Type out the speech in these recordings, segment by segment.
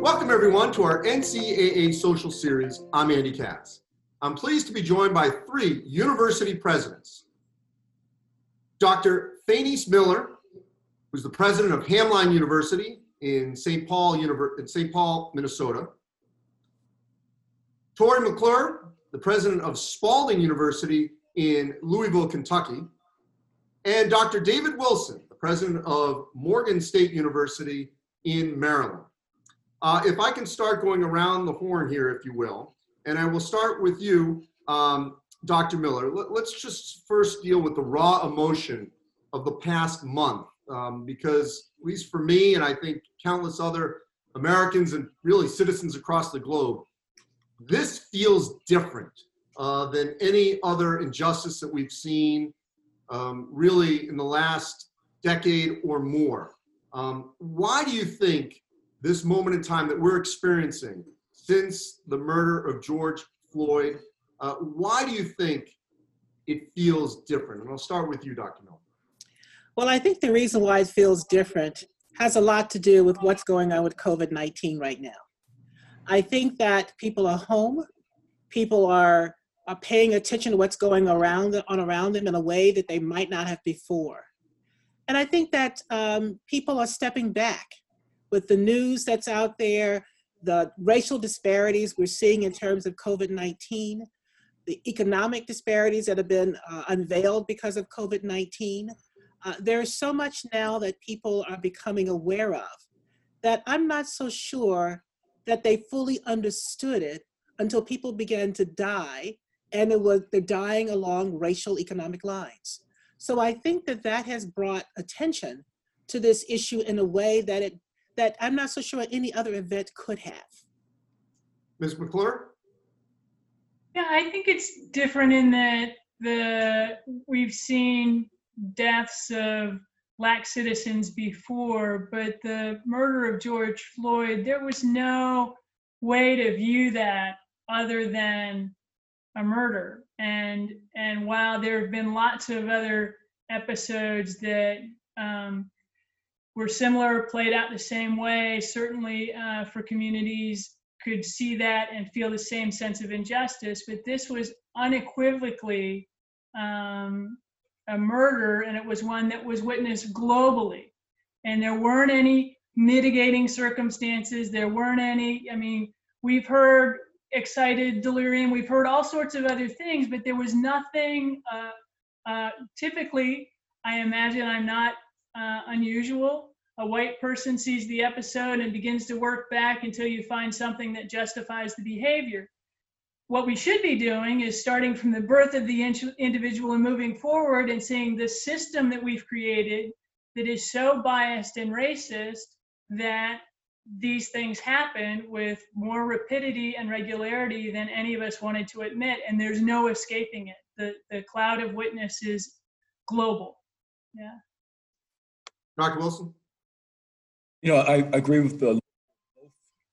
Welcome, everyone, to our NCAA social series. I'm Andy Katz. I'm pleased to be joined by three university presidents Dr. Fayneese Miller, who's the president of Hamline University in St. Paul, in St. Paul, Minnesota. Tori McClure, the president of Spalding University in Louisville, Kentucky. And Dr. David Wilson, the president of Morgan State University in Maryland. Uh, if I can start going around the horn here, if you will, and I will start with you, um, Dr. Miller. Let, us just first deal with the raw emotion of the past month, um, because at least for me, and I think countless other Americans and really citizens across the globe, this feels different uh, than any other injustice that we've seen um, really in the last decade or more. Um, why do you think this moment in time that we're experiencing since the murder of George Floyd, uh, why do you think it feels different? And I'll start with you, Dr. Miller. Well, I think the reason why it feels different has a lot to do with what's going on with COVID 19 right now. I think that people are home, people are, are paying attention to what's going around on around them in a way that they might not have before. And I think that um, people are stepping back with the news that's out there, the racial disparities we're seeing in terms of COVID 19, the economic disparities that have been uh, unveiled because of COVID 19. Uh, there's so much now that people are becoming aware of that I'm not so sure that they fully understood it until people began to die and it was they're dying along racial economic lines. So I think that that has brought attention to this issue in a way that it that I'm not so sure any other event could have. Ms. McClure? Yeah, I think it's different in that the we've seen deaths of black citizens before, but the murder of George Floyd, there was no way to view that other than a murder. And and while there have been lots of other episodes that um, were similar, played out the same way. Certainly, uh, for communities could see that and feel the same sense of injustice. But this was unequivocally um, a murder, and it was one that was witnessed globally. And there weren't any mitigating circumstances. There weren't any. I mean, we've heard excited delirium. We've heard all sorts of other things, but there was nothing. Uh, uh, typically, I imagine I'm not uh, unusual. A white person sees the episode and begins to work back until you find something that justifies the behavior. What we should be doing is starting from the birth of the individual and moving forward and seeing the system that we've created that is so biased and racist that these things happen with more rapidity and regularity than any of us wanted to admit, and there's no escaping it. The, the cloud of witness is global. Yeah. Dr. Wilson? You know, I, agree with the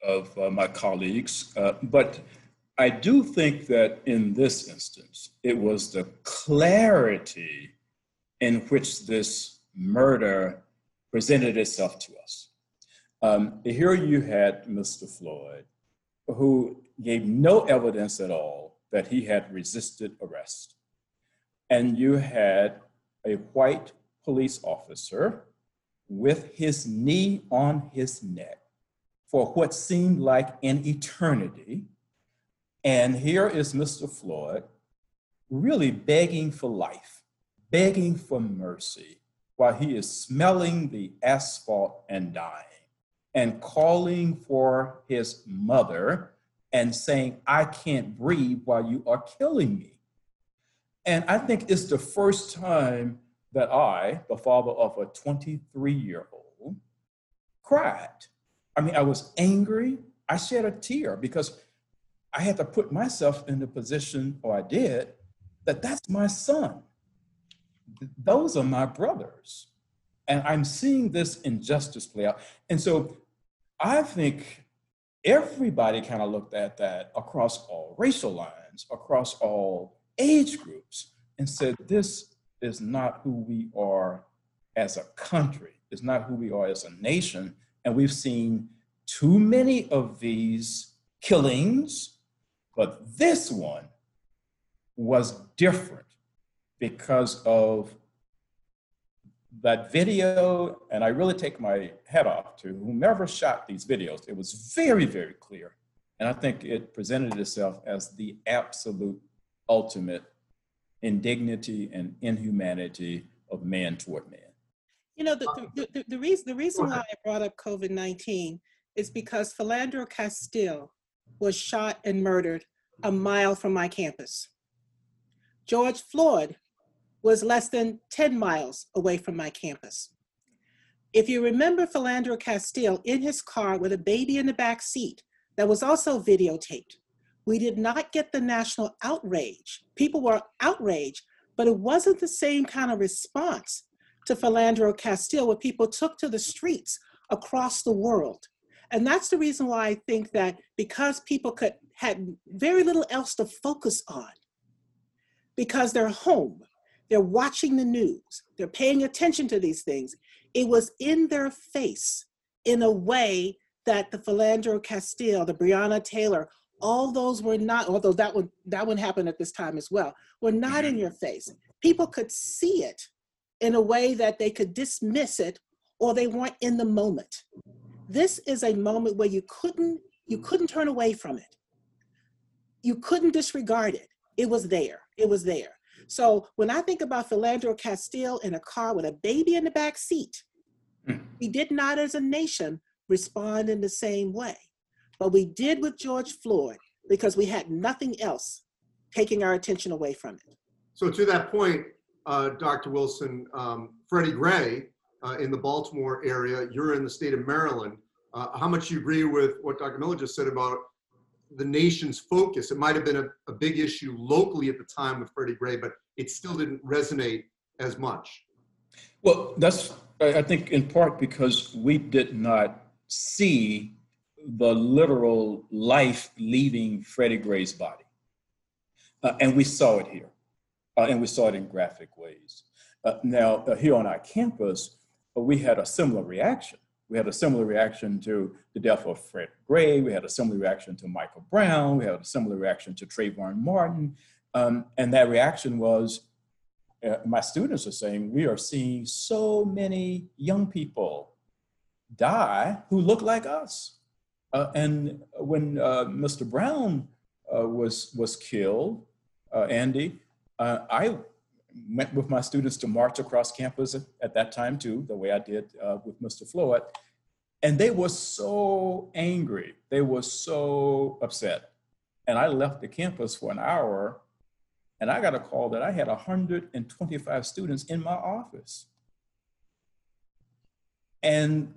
of uh, my colleagues, uh, but I do think that in this instance, it was the clarity in which this murder presented itself to us. Um, here you had Mr. Floyd, who gave no evidence at all that he had resisted arrest. And you had a white police officer with his knee on his neck for what seemed like an eternity. And here is Mr. Floyd really begging for life, begging for mercy while he is smelling the asphalt and dying and calling for his mother and saying, I can't breathe while you are killing me. And I think it's the first time that I, the father of a 23 year old, cried. I mean, I was angry. I shed a tear because I had to put myself in the position, or I did, that that's my son. Those are my brothers. And I'm seeing this injustice play out. And so I think everybody kind of looked at that across all racial lines, across all age groups, and said, this is not who we are as a country. It's not who we are as a nation. And we've seen too many of these killings, but this one was different because of that video. And I really take my hat off to whomever shot these videos. It was very, very clear. And I think it presented itself as the absolute ultimate indignity and inhumanity of man toward man. You know, the, the, the, the reason, the reason why I brought up COVID 19 is because Philandro Castile was shot and murdered a mile from my campus. George Floyd was less than 10 miles away from my campus. If you remember Philandro Castile in his car with a baby in the back seat that was also videotaped, we did not get the national outrage. People were outraged, but it wasn't the same kind of response to Philandro Castile where people took to the streets across the world. And that's the reason why I think that because people could had very little else to focus on, because they're home, they're watching the news, they're paying attention to these things, it was in their face in a way that the Philandro Castile, the Breonna Taylor, all those were not, although that one that one happened at this time as well, were not in your face. People could see it in a way that they could dismiss it or they weren't in the moment. This is a moment where you couldn't you couldn't turn away from it. You couldn't disregard it. It was there. It was there. So when I think about Philandro Castile in a car with a baby in the back seat, Hmm. we did not as a nation respond in the same way. But we did with George Floyd because we had nothing else taking our attention away from it. So to that point, uh, Dr. Wilson, um, Freddie Gray uh, in the Baltimore area, you're in the state of Maryland. Uh, how much you agree with what Dr. Miller just said about the nation's focus? It might have been a, a big issue locally at the time with Freddie Gray, but it still didn't resonate as much. Well, that's, I I think, in part because we did not see the literal life leaving Freddie Gray's body. Uh, and we saw it here, uh, and we saw it in graphic ways. Uh, now, uh, here on our campus, uh, we had a similar reaction. We had a similar reaction to the death of Fred Gray. We had a similar reaction to Michael Brown. We had a similar reaction to Trayvon Martin. Um, and that reaction was uh, my students are saying we are seeing so many young people die who look like us. Uh, and when uh, Mr. Brown uh, was was killed, uh, Andy, uh, I went with my students to march across campus at, at that time too, the way I did uh, with Mr. Floyd, and they were so angry, they were so upset, and I left the campus for an hour and I got a call that I had 125 students in my office. And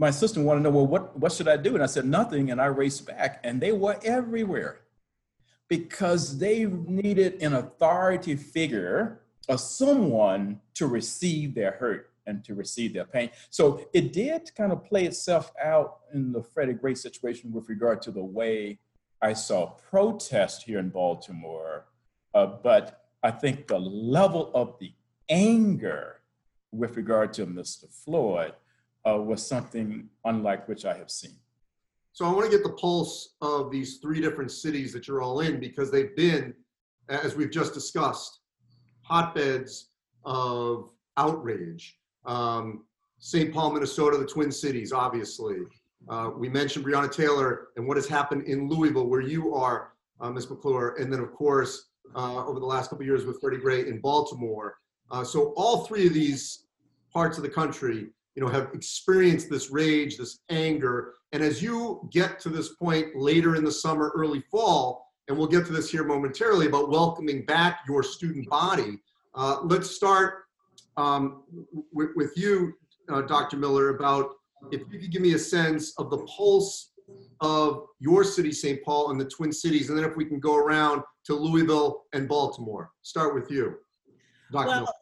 my assistant wanted to know, well, what, what should I do? And I said, nothing. And I raced back, and they were everywhere because they needed an authority figure or someone to receive their hurt and to receive their pain. So it did kind of play itself out in the Freddie Gray situation with regard to the way I saw protest here in Baltimore uh, but I think the level of the anger with regard to Mr. Floyd uh, was something unlike which I have seen. So I want to get the pulse of these three different cities that you're all in because they've been, as we've just discussed, hotbeds of outrage. Um, St. Paul, Minnesota, the Twin Cities, obviously. Uh, we mentioned Breonna Taylor and what has happened in Louisville, where you are, uh, Ms. McClure, and then of course uh, over the last couple years with Freddie Gray in Baltimore. Uh, so all three of these parts of the country, you know, have experienced this rage, this anger. And as you get to this point later in the summer, early fall, and we'll get to this here momentarily about welcoming back your student body. Uh, let's start um, with, with you, uh, Dr. Miller, about if you could give me a sense of the pulse of your city, St. Paul, and the Twin Cities, and then if we can go around to Louisville and Baltimore. Start with you, Dr. Miller. Well,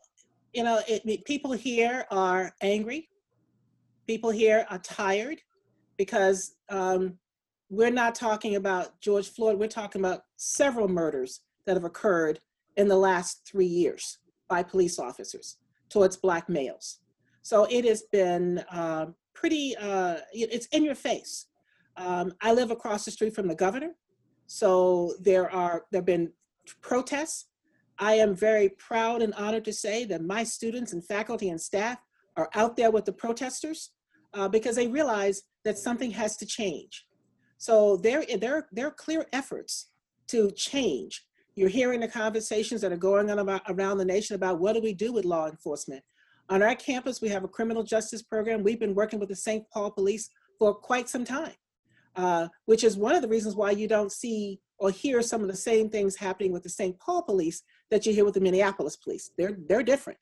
you know, it- people here are angry. People here are tired because um, we're not talking about George Floyd. We're talking about several murders that have occurred in the last three years by police officers towards black males. So it has been uh, pretty, uh, it's in your face. Um, I live across the street from the governor, so there are there have been protests. I am very proud and honored to say that my students and faculty and staff are out there with the protesters uh, because they realize that something has to change. So there, there, there are clear efforts to change. You're hearing the conversations that are going on about, around the nation about what do we do with law enforcement. On our campus, we have a criminal justice program. We've been working with the St. Paul Police for quite some time, uh, which is one of the reasons why you don't see or hear some of the same things happening with the St. Paul Police that you hear with the Minneapolis Police. They're, they're different.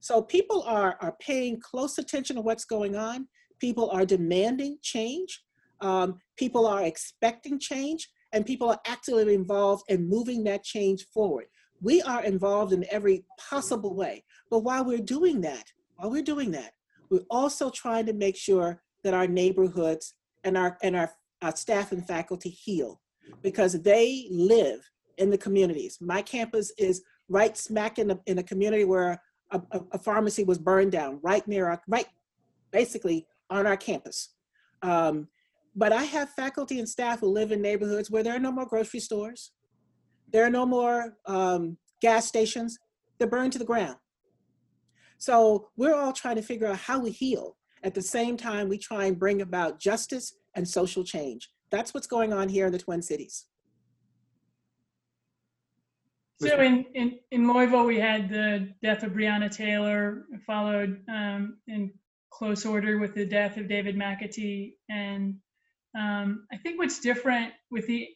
So people are, are paying close attention to what's going on. People are demanding change. Um, people are expecting change and people are actively involved in moving that change forward. We are involved in every possible way. But while we're doing that, while we're doing that, we're also trying to make sure that our neighborhoods and our and our, our staff and faculty heal because they live in the communities. My campus is right smack in, the, in a community where a, a, a, pharmacy was burned down, right near our, right, basically on our campus. Um, but I have faculty and staff who live in neighborhoods where there are no more grocery stores, there are no more um, gas stations, they're burned to the ground. So we're all trying to figure out how we heal. At the same time, we try and bring about justice and social change. That's what's going on here in the Twin Cities. So in, in, in Louisville, we had the death of Breonna Taylor, followed um, in close order with the death of David McAtee. And um, I think what's different with the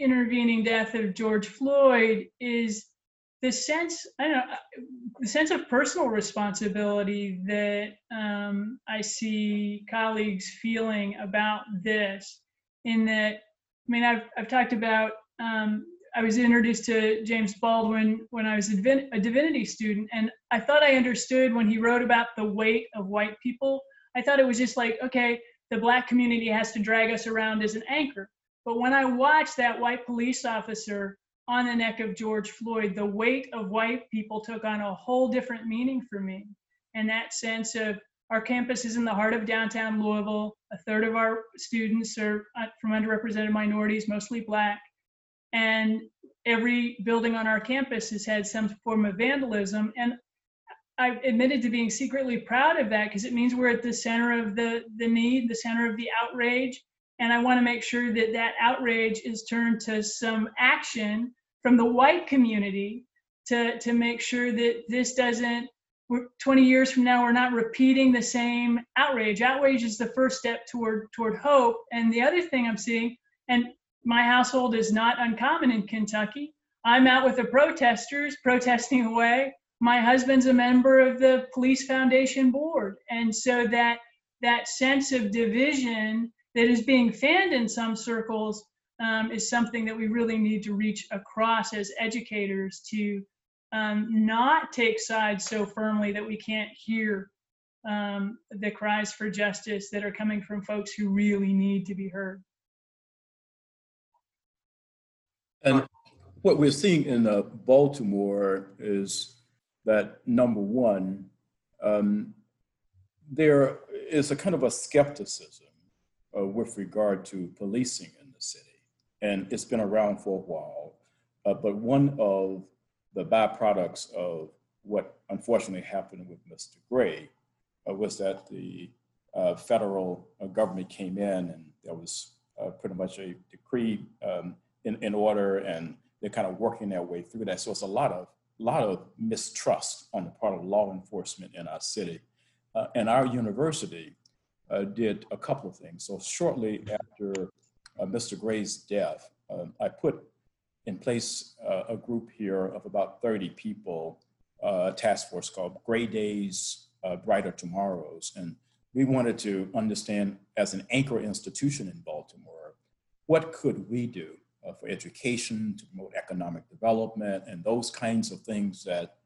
intervening death of George Floyd is the sense, I don't know, the sense of personal responsibility that um, I see colleagues feeling about this. In that, I mean, I've, I've talked about um, I was introduced to James Baldwin when I was a, a divinity student, and I thought I understood when he wrote about the weight of white people. I thought it was just like, okay, the black community has to drag us around as an anchor. But when I watched that white police officer on the neck of George Floyd, the weight of white people took on a whole different meaning for me. And that sense of our campus is in the heart of downtown Louisville. A third of our students are uh, from underrepresented minorities, mostly black and every building on our campus has had some form of vandalism and i've admitted to being secretly proud of that because it means we're at the center of the the need the center of the outrage and i want to make sure that that outrage is turned to some action from the white community to to make sure that this doesn't 20 years from now we're not repeating the same outrage outrage is the first step toward toward hope and the other thing i'm seeing and my household is not uncommon in Kentucky. I'm out with the protesters protesting away. My husband's a member of the police foundation board. And so that that sense of division that is being fanned in some circles um, is something that we really need to reach across as educators to um, not take sides so firmly that we can't hear um, the cries for justice that are coming from folks who really need to be heard. And what we're seeing in uh, Baltimore is that number one, um, there is a kind of a skepticism uh, with regard to policing in the city. And it's been around for a while. Uh, but one of the byproducts of what unfortunately happened with Mr. Gray uh, was that the uh, federal uh, government came in and there was pretty much a decree um, in, in order and they're kind of working their way through that. So it's a lot of lot of mistrust on the part of law enforcement in our city. Uh, and our university uh, did a couple of things. So shortly after uh, Mr. Gray's death, um, I put in place uh, a group here of about 30 people, uh, a task force called Gray Days, uh, Brighter Tomorrows. And we wanted to understand as an anchor institution in Baltimore, what could we do uh, for education, to promote economic development, and those kinds of things that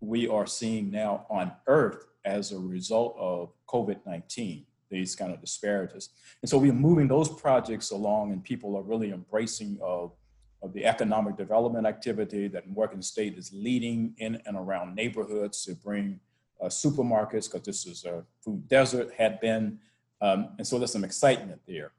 we are seeing now on earth as a result of COVID-19, these kind of disparities. And so we are moving those projects along and people are really embracing of, of the economic development activity that Morgan State is leading in and around neighborhoods to bring uh, supermarkets, because this is a food desert, had been. Um, and so there's some excitement there.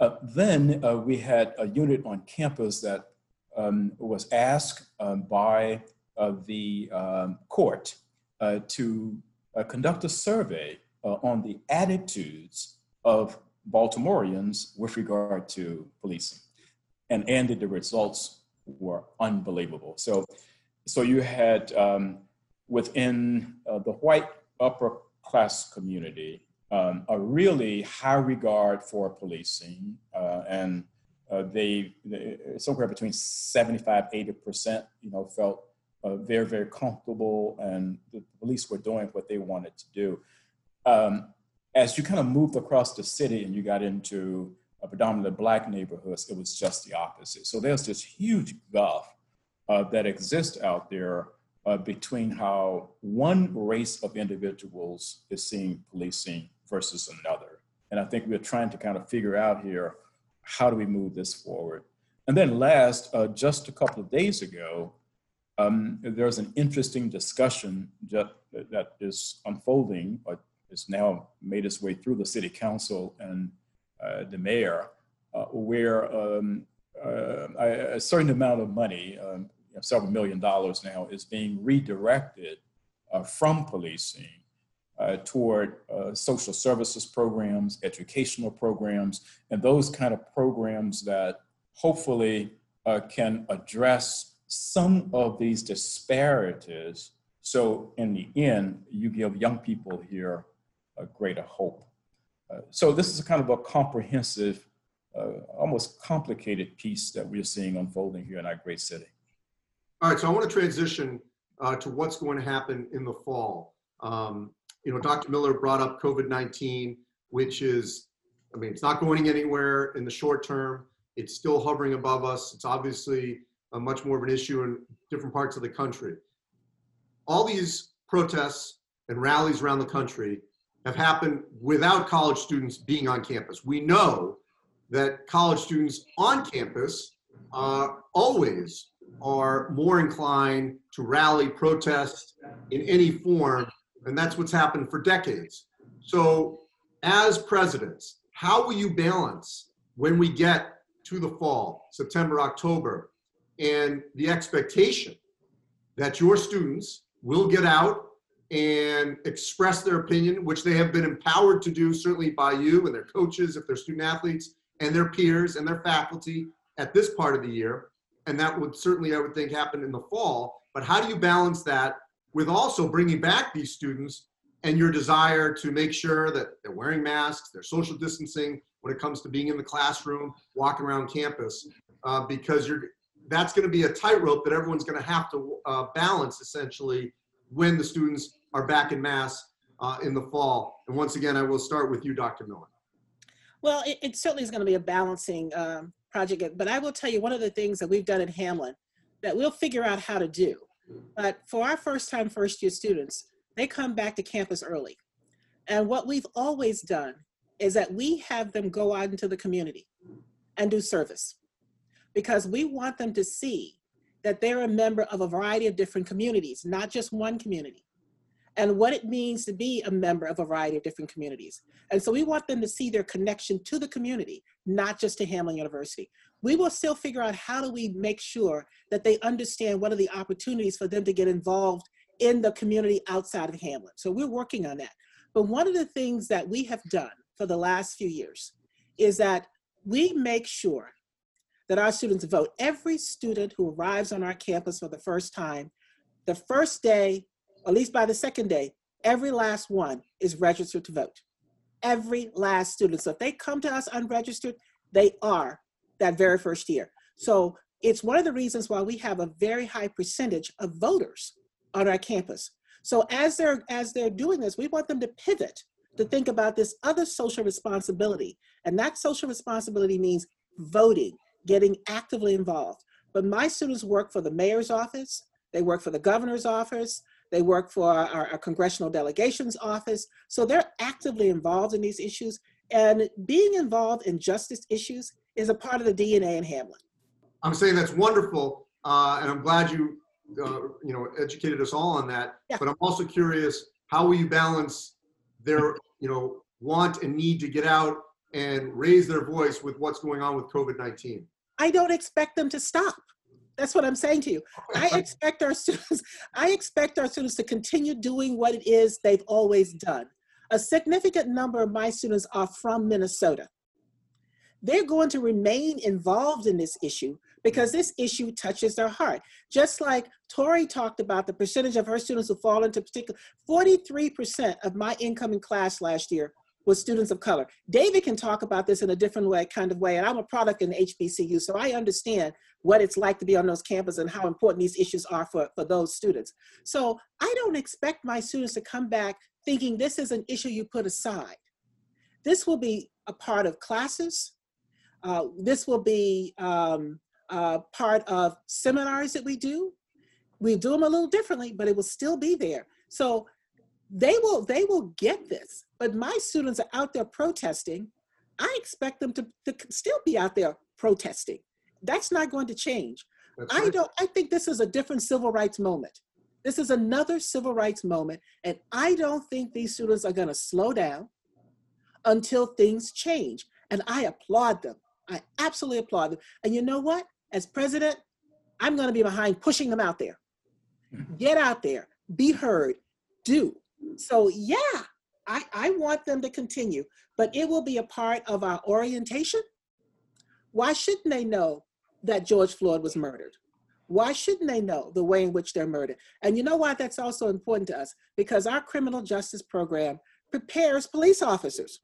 Uh, then uh, we had a unit on campus that um, was asked um, by uh, the um, court uh, to uh, conduct a survey on the attitudes of Baltimoreans with regard to policing. And, and the results were unbelievable. So, so you had um, within the white upper class community um, a really high regard for policing, uh, and uh, they, they, somewhere between 75 80 percent, you know, felt uh, very very comfortable, and the police were doing what they wanted to do. Um, as you kind of moved across the city and you got into predominantly black neighborhoods, it was just the opposite. So there's this huge gulf uh, that exists out there uh, between how one race of individuals is seeing policing versus another. And I think we're trying to kind of figure out here how do we move this forward. And then last, uh, just a couple of days ago, um, there's an interesting discussion that, that is unfolding, but it's now made its way through the city council and uh, the mayor, uh, where um, uh, a certain amount of money, um, several million dollars now, is being redirected uh, from policing uh, toward uh, social services programs, educational programs, and those kind of programs that hopefully uh, can address some of these disparities. So, in the end, you give young people here a greater hope. Uh, so, this is kind of a comprehensive, uh, almost complicated piece that we're seeing unfolding here in our great city. All right, so I want to transition uh, to what's going to happen in the fall. Um, you know, Dr. Miller brought up COVID-19, which is, I mean, it's not going anywhere in the short term. It's still hovering above us. It's obviously a much more of an issue in different parts of the country. All these protests and rallies around the country have happened without college students being on campus. We know that college students on campus uh, always are more inclined to rally, protest in any form and that's what's happened for decades. So, as presidents, how will you balance when we get to the fall, September, October, and the expectation that your students will get out and express their opinion, which they have been empowered to do, certainly by you and their coaches, if they're student athletes, and their peers and their faculty at this part of the year. And that would certainly, I would think, happen in the fall. But how do you balance that with also bringing back these students and your desire to make sure that they're wearing masks, they're social distancing when it comes to being in the classroom, walking around campus, uh, because you're that's going to be a tightrope that everyone's going to have to uh, balance essentially when the students are back in mass uh, in the fall. And once again, I will start with you, Dr. Miller. Well, it, it certainly is going to be a balancing um, project, but I will tell you one of the things that we've done at Hamline that we'll figure out how to do but for our first time first year students, they come back to campus early. And what we've always done is that we have them go out into the community and do service because we want them to see that they're a member of a variety of different communities, not just one community, and what it means to be a member of a variety of different communities. And so we want them to see their connection to the community, not just to Hamline University we will still figure out how do we make sure that they understand what are the opportunities for them to get involved in the community outside of Hamline. So we're working on that. But one of the things that we have done for the last few years is that we make sure that our students vote. Every student who arrives on our campus for the first time, the first day, at least by the second day, every last one is registered to vote. Every last student. So if they come to us unregistered, they are that very first year. So it's one of the reasons why we have a very high percentage of voters on our campus. So as they're as they're doing this, we want them to pivot to think about this other social responsibility. And that social responsibility means voting, getting actively involved. But my students work for the mayor's office, they work for the governor's office, they work for our, our, congressional delegation's office. So they're actively involved in these issues. And being involved in justice issues is a part of the DNA in Hamline. I'm saying that's wonderful, uh, and I'm glad you, uh, you know, educated us all on that. Yeah. But I'm also curious, how will you balance their, you know, want and need to get out and raise their voice with what's going on with COVID-19? I don't expect them to stop. That's what I'm saying to you. I expect our students, I expect our students to continue doing what it is they've always done. A significant number of my students are from Minnesota. They're going to remain involved in this issue because this issue touches their heart. Just like Tori talked about the percentage of her students who fall into particular, 43% of my incoming class last year was students of color. David can talk about this in a different way, kind of way, and I'm a product in HBCU, so I understand what it's like to be on those campuses and how important these issues are for, for those students. So I don't expect my students to come back thinking this is an issue you put aside. This will be a part of classes. Uh, this will be um, uh, part of seminars that we do. We do them a little differently, but it will still be there. So they will they will get this. But my students are out there protesting. I expect them to, to still be out there protesting. That's not going to change. That's I don't I think this is a different civil rights moment. This is another civil rights moment. And I don't think these students are going to slow down until things change. And I applaud them. I absolutely applaud them. And you know what? As president, I'm going to be behind pushing them out there. Mm-hmm. Get out there, be heard, do. So, yeah, I, I want them to continue, but it will be a part of our orientation. Why shouldn't they know that George Floyd was murdered? Why shouldn't they know the way in which they're murdered? And you know why that's also important to us? Because our criminal justice program prepares police officers.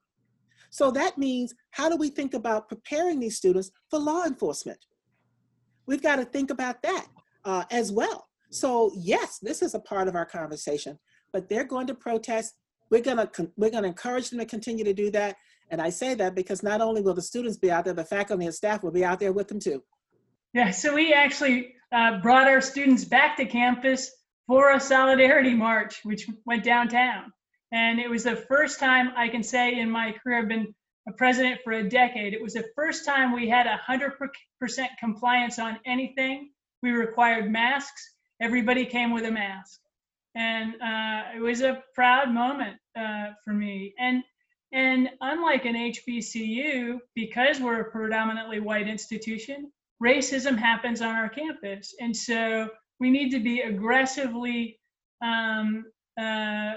So that means how do we think about preparing these students for law enforcement? We've got to think about that uh, as well. So yes, this is a part of our conversation, but they're going to protest. We're gonna we're gonna encourage them to continue to do that. And I say that because not only will the students be out there, the faculty and staff will be out there with them too. Yeah, so we actually uh, brought our students back to campus for a solidarity march, which went downtown. And it was the first time I can say in my career, I've been a president for a decade. It was the first time we had 100% compliance on anything. We required masks. Everybody came with a mask. And uh, it was a proud moment uh, for me. And and unlike an HBCU, because we're a predominantly white institution, racism happens on our campus. And so we need to be aggressively um, uh,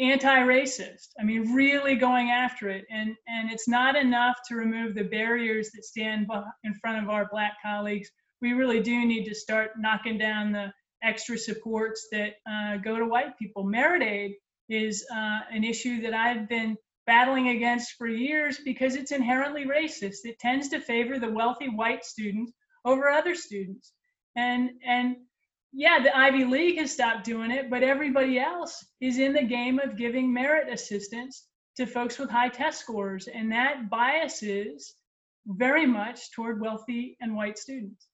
anti-racist. I mean, really going after it. And, and it's not enough to remove the barriers that stand in front of our black colleagues. We really do need to start knocking down the extra supports that uh, go to white people. Merit aid is uh, an issue that I've been battling against for years because it's inherently racist. It tends to favor the wealthy white student over other students. And and yeah, the Ivy League has stopped doing it, but everybody else is in the game of giving merit assistance to folks with high test scores, and that biases very much toward wealthy and white students.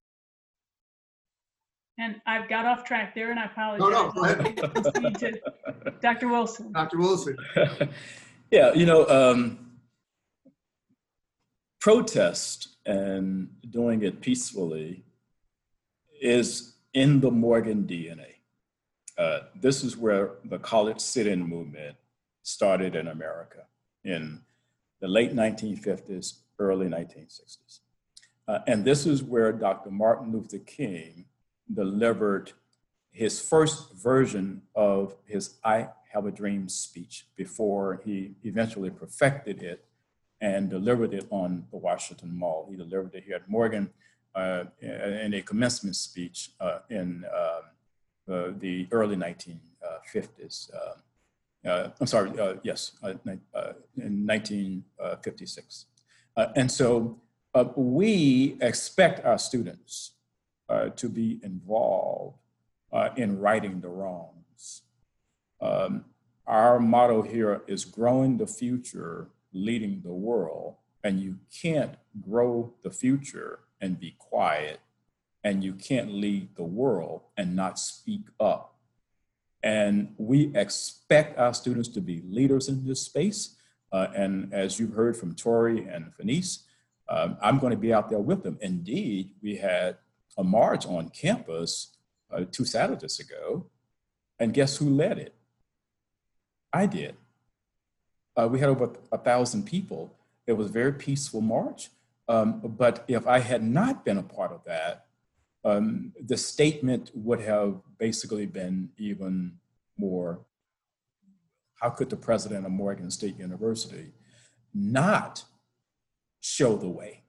And I've got off track there, and I apologize. No, no, go ahead. To Dr. Wilson. Dr. Wilson, yeah, you know, um, protest and doing it peacefully is in the Morgan DNA. Uh, this is where the college sit-in movement started in America in the late 1950s, early 1960s. Uh, and this is where Dr. Martin Luther King delivered his first version of his I Have a Dream speech before he eventually perfected it and delivered it on the Washington Mall. He delivered it here at Morgan uh, in a commencement speech uh, in uh, the early 1950s. Uh, uh, I'm sorry, uh, yes, in 1956. Uh, and so we expect our students to be involved in righting the wrongs. Um, our motto here is growing the future, leading the world. And you can't grow the future and be quiet, and you can't lead the world and not speak up. And we expect our students to be leaders in this space. Uh, and as you've heard from Tori and Fayneese, um, I'm going to be out there with them. Indeed, we had a march on campus uh, two Saturdays ago, and guess who led it? I did. Uh, we had over a thousand people, It was a very peaceful march. Um, but if I had not been a part of that, um, the statement would have basically been even more how could the president of Morgan State University not show the way,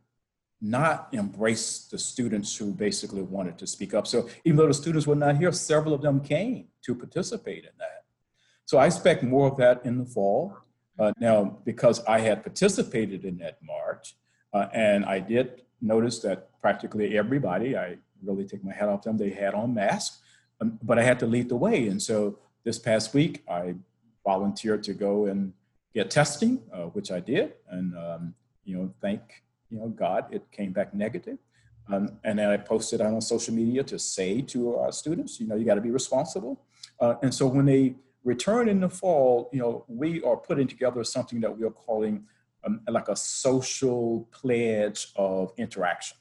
not embrace the students who basically wanted to speak up? So even though the students were not here, several of them came to participate in that. So I expect more of that in the fall. Uh, now, because I had participated in that march, uh, and I did notice that practically everybody, I really take my hat off them, they had on masks, um, but I had to lead the way. And so this past week, I volunteered to go and get testing, uh, which I did, and um, you know, thank you know God, it came back negative. Um, and then I posted on social media to say to our students, you know, you got to be responsible. Uh, and so when they return in the fall, you know, we are putting together something that we are calling um, like a social pledge of interaction.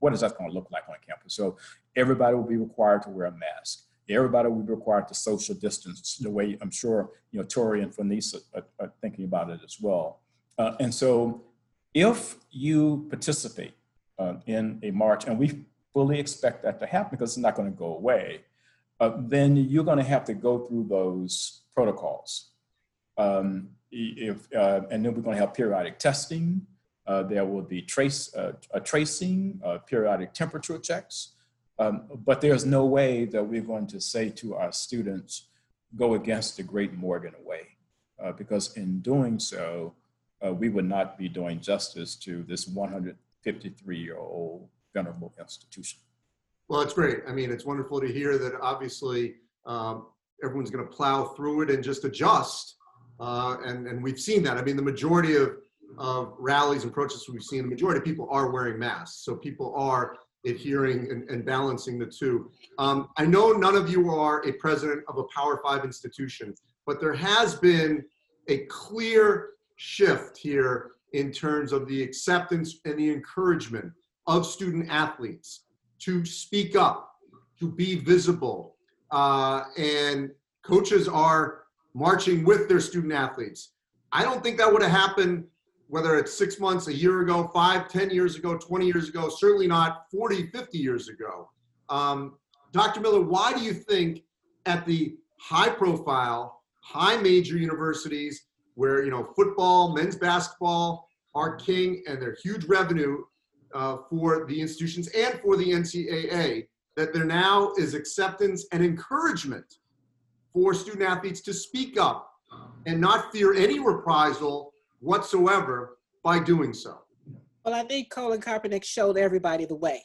What is that going to look like on campus? So everybody will be required to wear a mask everybody will be required to social distance the way I'm sure you know Tori and Fayneese are, are thinking about it as well. Uh, and so if you participate uh, in a march, and we fully expect that to happen because it's not going to go away, uh, then you're going to have to go through those protocols. Um, if, uh, and then we're going to have periodic testing. Uh, there will be trace, uh, tracing, periodic temperature checks. Um, but there's no way that we're going to say to our students, go against the great Morgan way, uh, because in doing so, uh, we would not be doing justice to this 153 year old venerable institution. Well, it's great. I mean, it's wonderful to hear that obviously um, everyone's going to plow through it and just adjust. Uh, and, and we've seen that. I mean, the majority of, of rallies and protests we've seen, the majority of people are wearing masks. So people are adhering and, and balancing the two. Um, I know none of you are a president of a Power Five institution, but there has been a clear shift here in terms of the acceptance and the encouragement of student athletes to speak up, to be visible. Uh, and coaches are marching with their student athletes. I don't think that would have happened whether it's six months, a year ago, five, ten years ago, 20 years ago, certainly not 40, 50 years ago. Um, Dr. Miller, why do you think at the high profile, high major universities where, you know, football, men's basketball are king and they're huge revenue uh, for the institutions and for the NCAA, that there now is acceptance and encouragement for student athletes to speak up and not fear any reprisal whatsoever by doing so. Well, I think Colin Kaepernick showed everybody the way.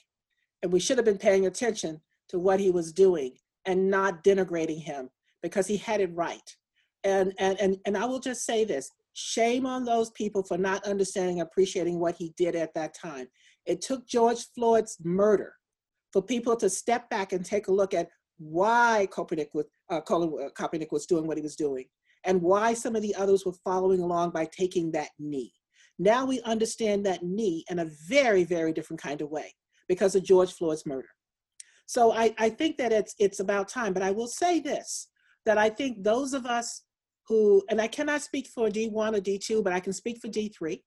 And we should have been paying attention to what he was doing and not denigrating him because he had it right. And, and, and, and I will just say this shame on those people for not understanding appreciating what he did at that time. It took George Floyd's murder for people to step back and take a look at why Kaepernick was, uh, Colin uh, Kaepernick was doing what he was doing and why some of the others were following along by taking that knee. Now we understand that knee in a very, very different kind of way because of George Floyd's murder. So I, I think that it's it's about time. But I will say this that I think those of us who, and I cannot speak for D1 or D2, but I can speak for D3.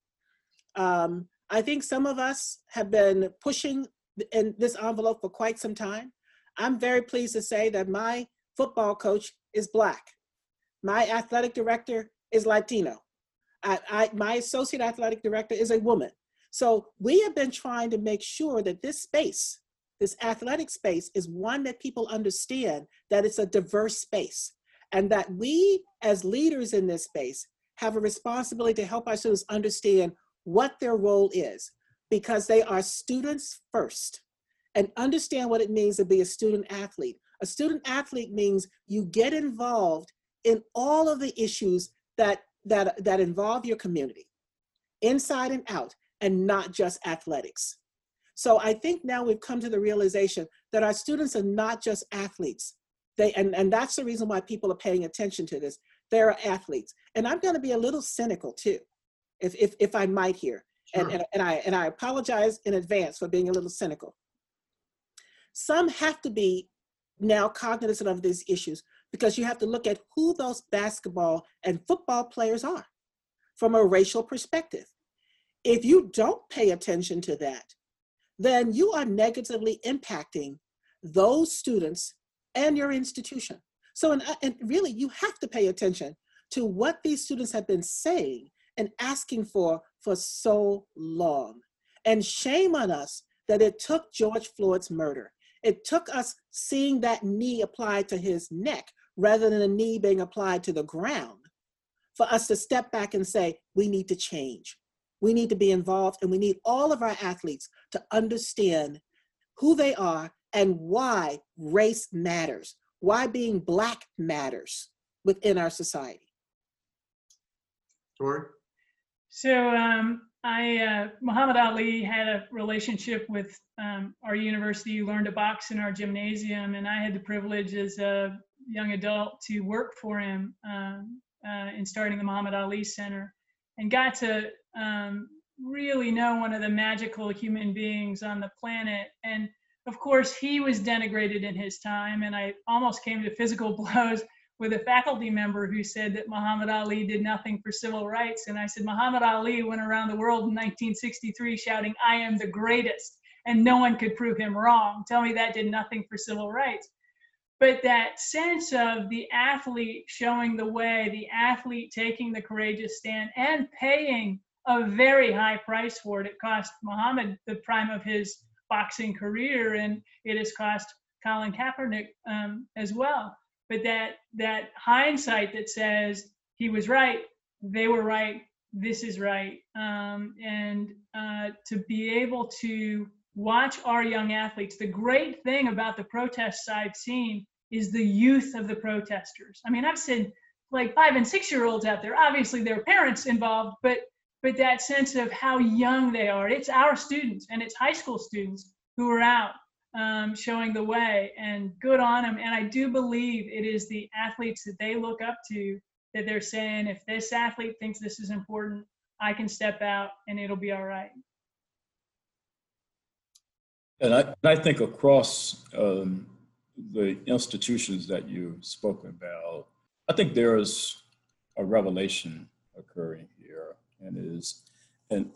Um, I think some of us have been pushing in this envelope for quite some time. I'm very pleased to say that my football coach is Black. My athletic director is Latino. I, I, my associate athletic director is a woman. So we have been trying to make sure that this space, this athletic space, is one that people understand that it's a diverse space and that we as leaders in this space have a responsibility to help our students understand what their role is because they are students first and understand what it means to be a student athlete. A student athlete means you get involved in all of the issues that that that involve your community inside and out and not just athletics. So i think now we've come to the realization that our students are not just athletes. They and, and that's the reason why people are paying attention to this. They're athletes. And i'm going to be a little cynical too if if, if i might here. Sure. and, and, and i and i apologize in advance for being a little cynical. Some have to be now cognizant of these issues because you have to look at who those basketball and football players are from a racial perspective. If you don't pay attention to that, then you are negatively impacting those students and your institution. So, and, uh, and really, you have to pay attention to what these students have been saying and asking for for so long. And shame on us that it took George Floyd's murder. It took us seeing that knee applied to his neck rather than a knee being applied to the ground for us to step back and say, we need to change. We need to be involved, and we need all of our athletes to understand who they are and why race matters, why being Black matters within our society. Tori? So um, I, uh, Muhammad Ali had a relationship with um, our university. You learned to box in our gymnasium, and I had the privilege as a young adult to work for him um, uh, in starting the Muhammad Ali Center, and got to um, really know one of the magical human beings on the planet. And of course, he was denigrated in his time, and I almost came to physical blows with a faculty member who said that Muhammad Ali did nothing for civil rights. And I said, Muhammad Ali went around the world in 1963 shouting, I am the greatest, and no one could prove him wrong. Tell me that did nothing for civil rights. But that sense of the athlete showing the way, the athlete taking the courageous stand and paying a very high price for it. It cost Muhammad the prime of his boxing career, and it has cost Colin Kaepernick um, as well but that that hindsight that says he was right, they were right, this is right, um, and uh, to be able to watch our young athletes. The great thing about the protests I've seen is the youth of the protesters. I mean, I've seen like five and six year olds out there. Obviously, there are parents involved, but but that sense of how young they are. It's our students and it's high school students who are out um, showing the way and good on them. And I do believe it is the athletes that they look up to that they're saying, if this athlete thinks this is important, I can step out and it'll be all right. And I, I think across um, the institutions that you spoke about, I think there is a revelation occurring here, and is, and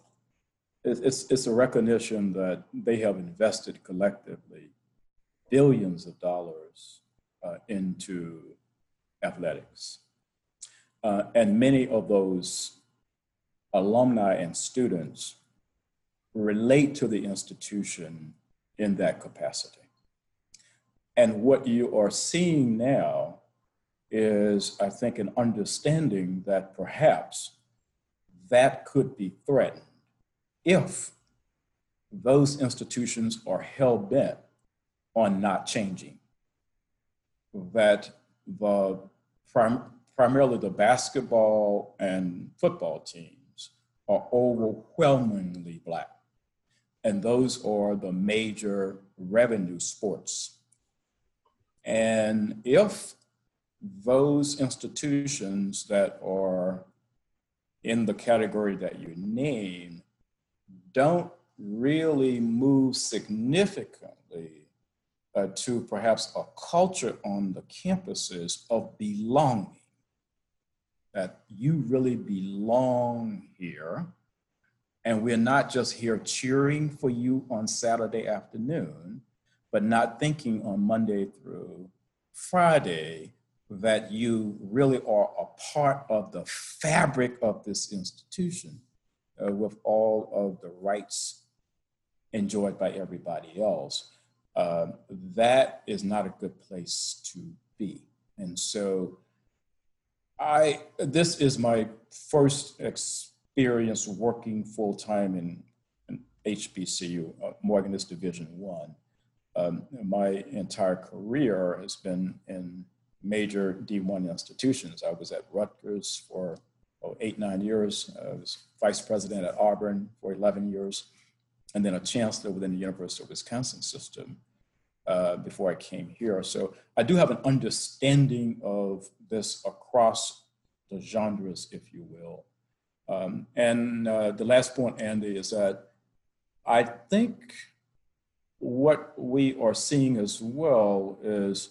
it's, it's a recognition that they have invested collectively billions of dollars uh, into athletics. Uh, and many of those alumni and students relate to the institution in that capacity. And what you are seeing now is, I think, an understanding that perhaps that could be threatened if those institutions are hell bent on not changing. That the prim- primarily the basketball and football teams are overwhelmingly black. And those are the major revenue sports. And if those institutions that are in the category that you name don't really move significantly uh, to perhaps a culture on the campuses of belonging, that you really belong here. And we're not just here cheering for you on Saturday afternoon, but not thinking on Monday through Friday that you really are a part of the fabric of this institution uh, with all of the rights enjoyed by everybody else, um, that is not a good place to be. And so I, this is my first experience working full time in, in HBCU, uh, Morgan is Division One. Um, my entire career has been in major D1 institutions. I was at Rutgers for oh, eight, nine years. I was vice president at Auburn for 11 years, and then a chancellor within the University of Wisconsin system uh, before I came here. So I do have an understanding of this across the genres, if you will. Um, and uh, the last point, Andy, is that I think what we are seeing as well is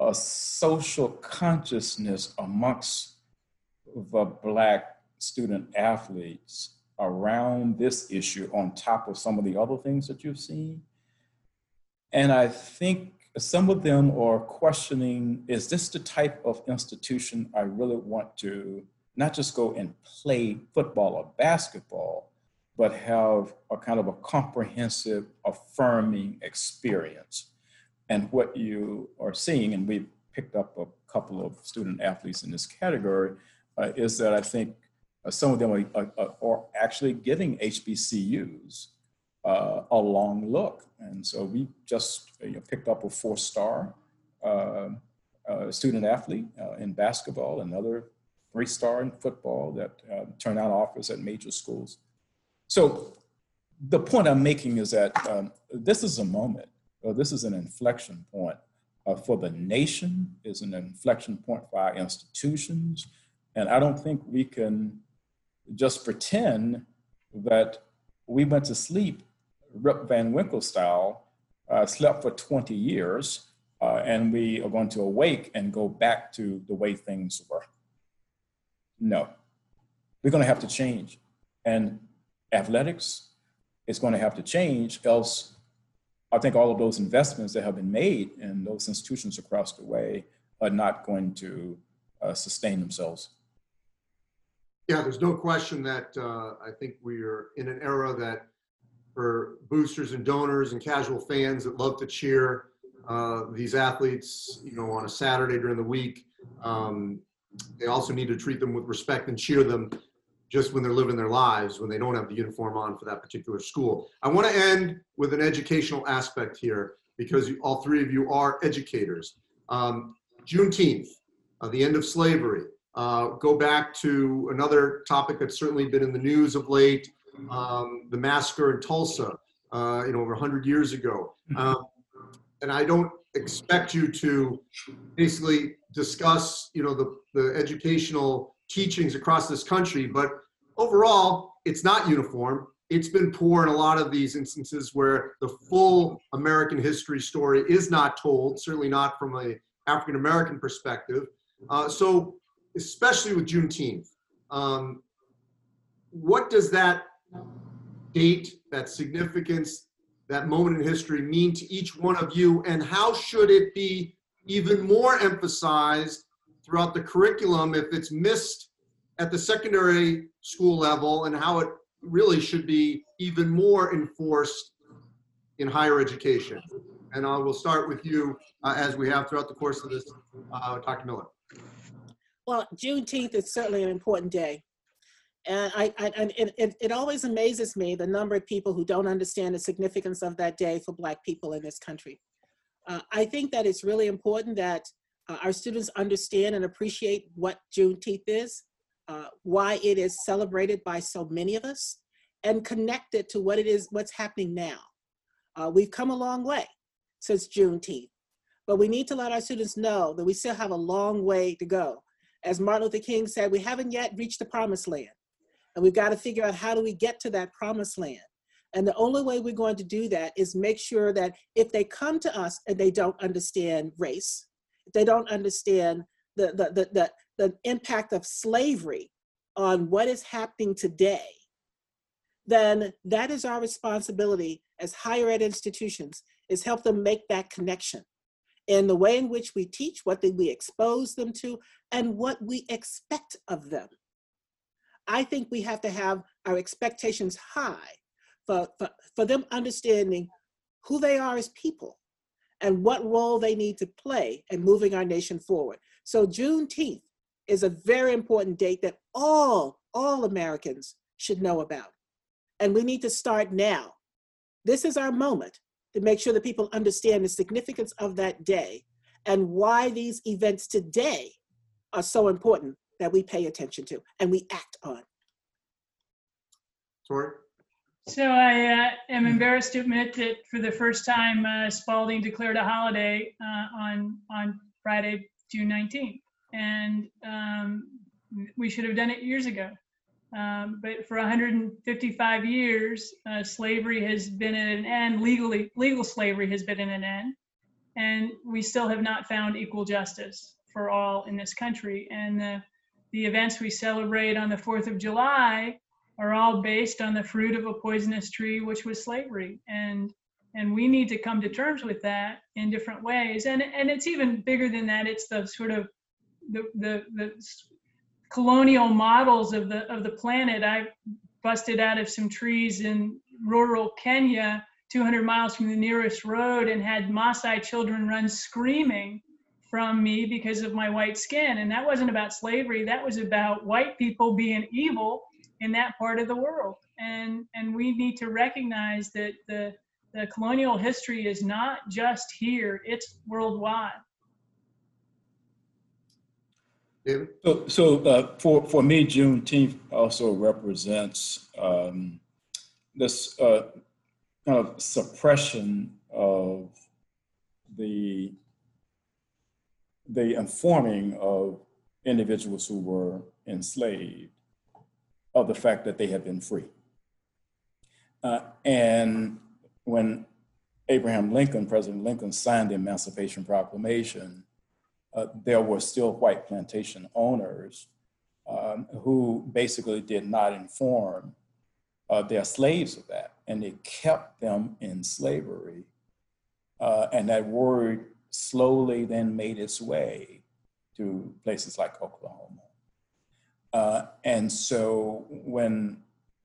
a social consciousness amongst the uh, Black student athletes around this issue on top of some of the other things that you've seen. And I think some of them are questioning is this the type of institution I really want to not just go and play football or basketball, but have a kind of a comprehensive, affirming experience? And what you are seeing, and we picked up a couple of student athletes in this category, uh, is that I think uh, some of them are, are, are actually giving HBCUs uh, a long look. And so we just you know, picked up a four star uh, uh, student athlete uh, in basketball, another three star in football that uh, turned out offers at major schools. So the point I'm making is that um, this is a moment, this is an inflection point uh, for the nation, is an inflection point for our institutions. And I don't think we can just pretend that we went to sleep Rip Van Winkle style, uh, slept for 20 years, uh, and we are going to awake and go back to the way things were. No, we're going to have to change. And athletics is going to have to change, else, I think all of those investments that have been made in those institutions across the way are not going to uh, sustain themselves. Yeah, there's no question that uh, I think we are in an era that for boosters and donors and casual fans that love to cheer uh, these athletes, you know, on a Saturday during the week, um, they also need to treat them with respect and cheer them just when they're living their lives when they don't have the uniform on for that particular school. I want to end with an educational aspect here because all three of you are educators. Um, Juneteenth, uh, the end of slavery. Uh, go back to another topic that's certainly been in the news of late, um, the massacre in Tulsa, uh, you know, over 100 years ago. Um, and I don't expect you to basically discuss, you know, the, the educational teachings across this country, but overall, it's not uniform. It's been poor in a lot of these instances where the full American history story is not told, certainly not from a African American perspective. Uh, so, especially with Juneteenth, um, what does that date, that significance, that moment in history mean to each one of you, and how should it be even more emphasized throughout the curriculum if it's missed at the secondary school level, and how it really should be even more enforced in higher education? And I will start with you uh, as we have throughout the course of this, uh, Dr. Miller. Well, Juneteenth is certainly an important day. And I, I and it, it, it always amazes me the number of people who don't understand the significance of that day for Black people in this country. Uh, I think that it's really important that uh, our students understand and appreciate what Juneteenth is, uh, why it is celebrated by so many of us, and connect it to what it is, what's happening now. Uh, we've come a long way since Juneteenth, but we need to let our students know that we still have a long way to go. As Martin Luther King said, we haven't yet reached the promised land. And we've got to figure out how do we get to that promised land. And the only way we're going to do that is make sure that if they come to us and they don't understand race, if they don't understand the, the, the, the, the impact of slavery on what is happening today, then that is our responsibility as higher ed institutions is help them make that connection in the way in which we teach, what we expose them to, and what we expect of them. I think we have to have our expectations high for, for, for them understanding who they are as people and what role they need to play in moving our nation forward. So Juneteenth is a very important date that all, all Americans should know about. And we need to start now. This is our moment to make sure that people understand the significance of that day and why these events today are so important that we pay attention to and we act on. Tori? So I uh, am embarrassed to admit that for the first time, uh, Spalding declared a holiday uh, on on Friday, June 19th, and um, we should have done it years ago. Um, but for 155 years, uh, slavery has been at an end. Legally, legal slavery has been at an end, and we still have not found equal justice for all in this country. And the the events we celebrate on the 4th of July are all based on the fruit of a poisonous tree, which was slavery. And and we need to come to terms with that in different ways. And and it's even bigger than that. It's the sort of the the, the colonial models of the of the planet. I busted out of some trees in rural Kenya, 200 miles from the nearest road, and had Maasai children run screaming from me because of my white skin. And that wasn't about slavery. That was about white people being evil in that part of the world. And and we need to recognize that the the colonial history is not just here; it's worldwide. David? So, so uh, for, for me, Juneteenth also represents um, this uh, kind of suppression of the, the informing of individuals who were enslaved of the fact that they had been free. Uh, and when Abraham Lincoln, President Lincoln, signed the Emancipation Proclamation, uh, there were still white plantation owners um, who basically did not inform uh, their slaves of that, and they kept them in slavery. Uh, and that word slowly then made its way to places like Oklahoma. Uh, and so when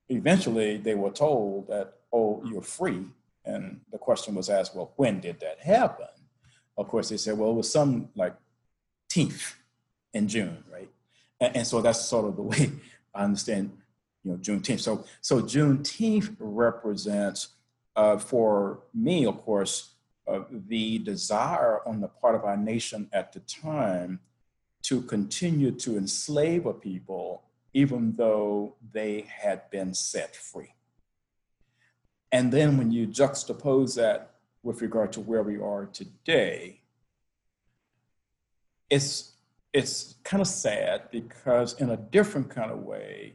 eventually they were told that, oh, you're free, and the question was asked, well, when did that happen? Of course, they said, well, it was some like 10th in June, right? And, and, so that's sort of the way I understand, you know, Juneteenth. So, so Juneteenth represents, uh, for me, of course, uh, the desire on the part of our nation at the time to continue to enslave a people, even though they had been set free. And then when you juxtapose that with regard to where we are today, it's it's kind of sad because in a different kind of way,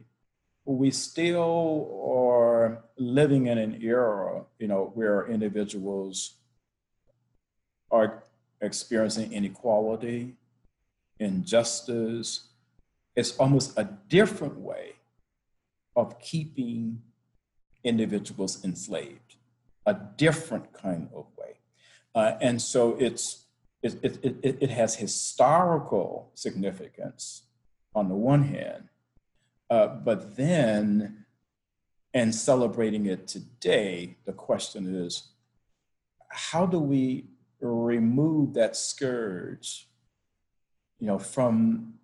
we still are living in an era, you know, where individuals are experiencing inequality, injustice. It's almost a different way of keeping individuals enslaved, a different kind of way. Uh, and so it's it, it, it, it has historical significance on the one hand, uh, but then and celebrating it today, the question is how do we remove that scourge you know from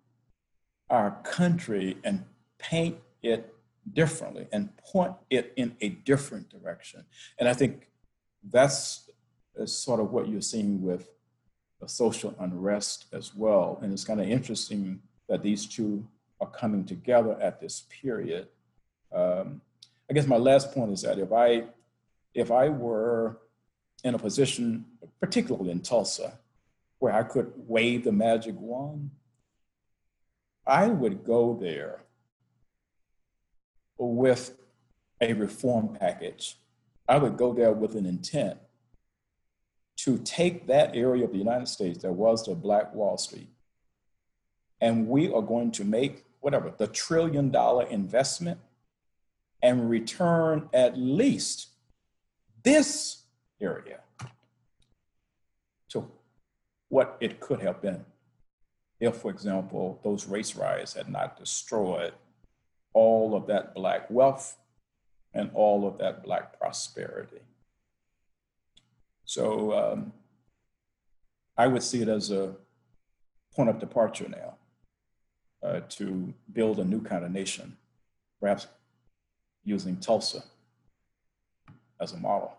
our country and paint it differently and point it in a different direction? And i think that's sort of what you're seeing with social unrest as well. And it's kind of interesting that these two are coming together at this period. Um, I guess my last point is that if I, if I were in a position, particularly in Tulsa, where I could wave the magic wand, I would go there with a reform package. I would go there with an intent to take that area of the United States that was the Black Wall Street, and we are going to make whatever the trillion dollar investment and return at least this area to what it could have been if, for example, those race riots had not destroyed all of that Black wealth and all of that Black prosperity. So um, I would see it as a point of departure now uh, to build a new kind of nation, perhaps using Tulsa as a model.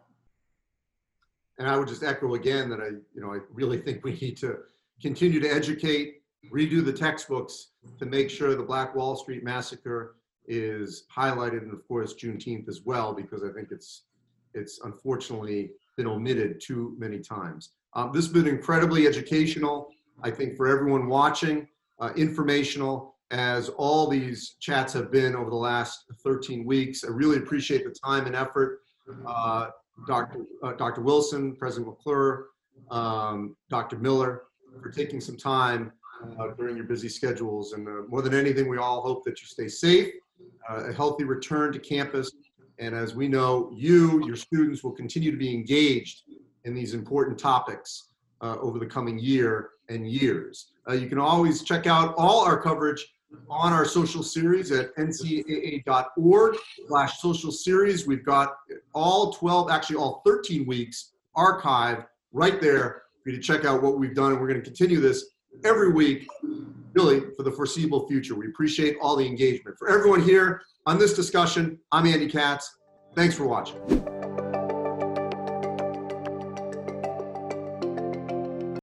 And I would just echo again that I, you know, I really think we need to continue to educate, redo the textbooks to make sure the Black Wall Street massacre is highlighted, and of course Juneteenth as well, because I think it's it's unfortunately been omitted too many times. Um, this has been incredibly educational, I think, for everyone watching, uh, informational, as all these chats have been over the last 13 weeks. I really appreciate the time and effort. Uh, Dr. Uh, Dr. Wilson, President McClure, um, Dr. Miller, for taking some time uh, during your busy schedules. And uh, more than anything, we all hope that you stay safe uh, a healthy return to campus. And as we know, you, your students will continue to be engaged in these important topics uh, over the coming year and years. Uh, you can always check out all our coverage on our social series at ncaa.org slash social series. We've got all 12, actually all 13 weeks archived right there for you to check out what we've done. And we're going to continue this every week, really, for the foreseeable future. We appreciate all the engagement. For everyone here on this discussion, I'm Andy Katz. Thanks for watching.